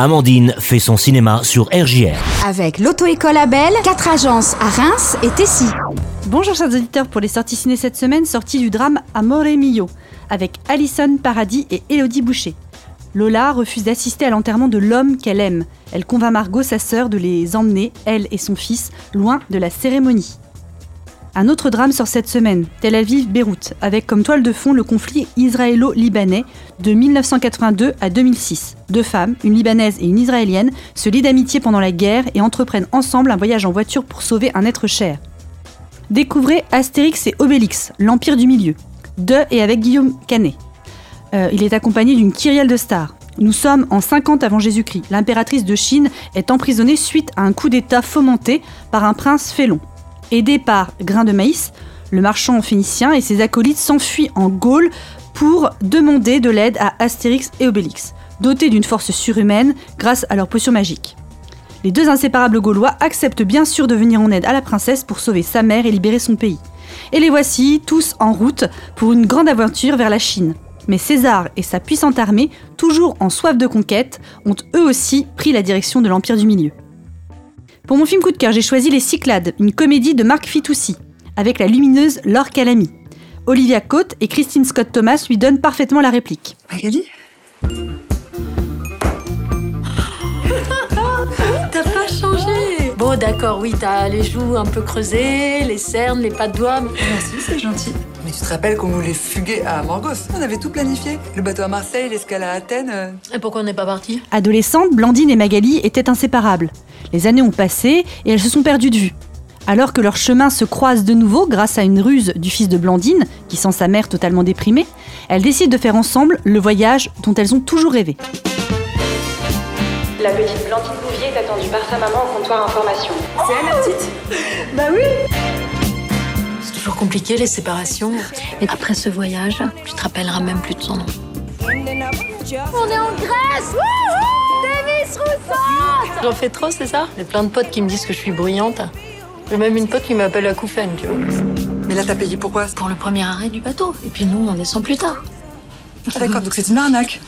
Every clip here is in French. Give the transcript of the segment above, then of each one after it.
Amandine fait son cinéma sur RJR. Avec l'auto-école Abel, quatre agences à Reims et Tessy. Bonjour chers auditeurs pour les sorties ciné cette semaine, sortie du drame Amore Mio, avec Alison Paradis et Elodie Boucher. Lola refuse d'assister à l'enterrement de l'homme qu'elle aime. Elle convainc Margot, sa sœur, de les emmener, elle et son fils, loin de la cérémonie. Un autre drame sort cette semaine, Tel Aviv-Beyrouth, avec comme toile de fond le conflit israélo-libanais de 1982 à 2006. Deux femmes, une libanaise et une israélienne, se lient d'amitié pendant la guerre et entreprennent ensemble un voyage en voiture pour sauver un être cher. Découvrez Astérix et Obélix, l'Empire du Milieu, de et avec Guillaume Canet. Euh, il est accompagné d'une kyrielle de stars. Nous sommes en 50 avant Jésus-Christ. L'impératrice de Chine est emprisonnée suite à un coup d'État fomenté par un prince félon. Aidé par Grain de Maïs, le marchand phénicien et ses acolytes s'enfuient en Gaule pour demander de l'aide à Astérix et Obélix, dotés d'une force surhumaine grâce à leur potion magique. Les deux inséparables Gaulois acceptent bien sûr de venir en aide à la princesse pour sauver sa mère et libérer son pays. Et les voici tous en route pour une grande aventure vers la Chine. Mais César et sa puissante armée, toujours en soif de conquête, ont eux aussi pris la direction de l'Empire du Milieu. Pour mon film coup de cœur, j'ai choisi Les Cyclades, une comédie de Marc Fitoussi, avec la lumineuse Laure Calamy. Olivia Cote et Christine Scott Thomas lui donnent parfaitement la réplique. Magali T'as pas changé Bon, d'accord, oui, t'as les joues un peu creusées, les cernes, les pas de doigts. Merci, c'est gentil. Mais tu te rappelles qu'on voulait fuguer à Morgos On avait tout planifié. Le bateau à Marseille, l'escale à Athènes. euh. Et pourquoi on n'est pas parti Adolescentes, Blandine et Magali étaient inséparables. Les années ont passé et elles se sont perdues de vue. Alors que leurs chemins se croisent de nouveau grâce à une ruse du fils de Blandine, qui sent sa mère totalement déprimée, elles décident de faire ensemble le voyage dont elles ont toujours rêvé. La petite Blandine Bouvier est attendue par sa maman au comptoir information. C'est toujours compliqué les séparations. Et après ce voyage, tu te rappelleras même plus de son nom. On est en Grèce J'en fais trop, c'est ça? J'ai plein de potes qui me disent que je suis bruyante. J'ai même une pote qui m'appelle la couffaine, tu vois. Mais là, t'as payé pourquoi Pour le premier arrêt du bateau. Et puis nous, on descend plus tard. Ah, D'accord, donc c'est une arnaque.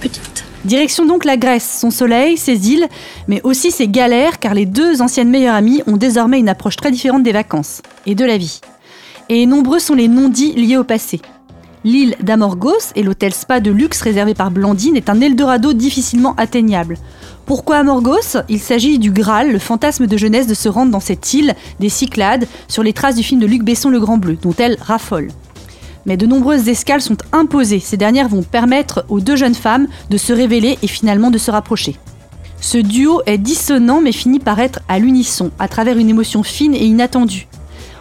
Petite. Direction donc la Grèce, son soleil, ses îles, mais aussi ses galères, car les deux anciennes meilleures amies ont désormais une approche très différente des vacances et de la vie. Et nombreux sont les non-dits liés au passé. L'île d'Amorgos et l'hôtel spa de luxe réservé par Blandine est un Eldorado difficilement atteignable. Pourquoi Amorgos? Il s'agit du Graal, le fantasme de jeunesse de se rendre dans cette île des Cyclades, sur les traces du film de Luc Besson Le Grand Bleu, dont elle raffole. Mais de nombreuses escales sont imposées. Ces dernières vont permettre aux deux jeunes femmes de se révéler et finalement de se rapprocher. Ce duo est dissonant mais finit par être à l'unisson, à travers une émotion fine et inattendue.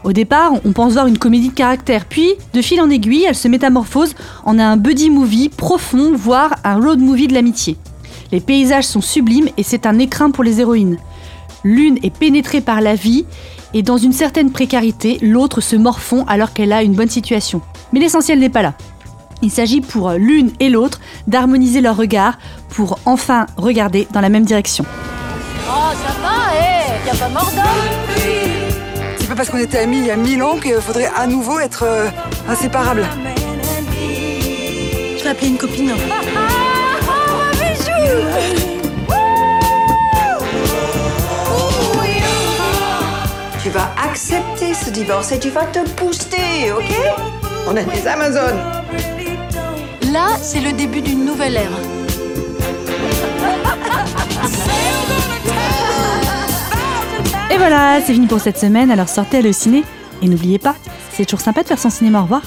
Au départ, on pense voir une comédie de caractère, puis, de fil en aiguille, elle se métamorphose en un buddy movie profond, voire un road movie de l'amitié. Les paysages sont sublimes et c'est un écrin pour les héroïnes. L'une est pénétrée par la vie et dans une certaine précarité, l'autre se morfond alors qu'elle a une bonne situation. Mais l'essentiel n'est pas là. Il s'agit pour l'une et l'autre d'harmoniser leurs regards pour enfin regarder dans la même direction. Oh, ça va, hé Y'a pas mort d'homme C'est pas parce qu'on était amis il y a mille ans qu'il faudrait à nouveau être euh, inséparables. Je vais appeler une copine. Tu vas accepter ce divorce et tu vas te booster, ok? On est des Amazones. Là, c'est le début d'une nouvelle ère. Et voilà, c'est fini pour cette semaine, alors sortez à le ciné. Et n'oubliez pas, c'est toujours sympa de faire son cinéma, au revoir.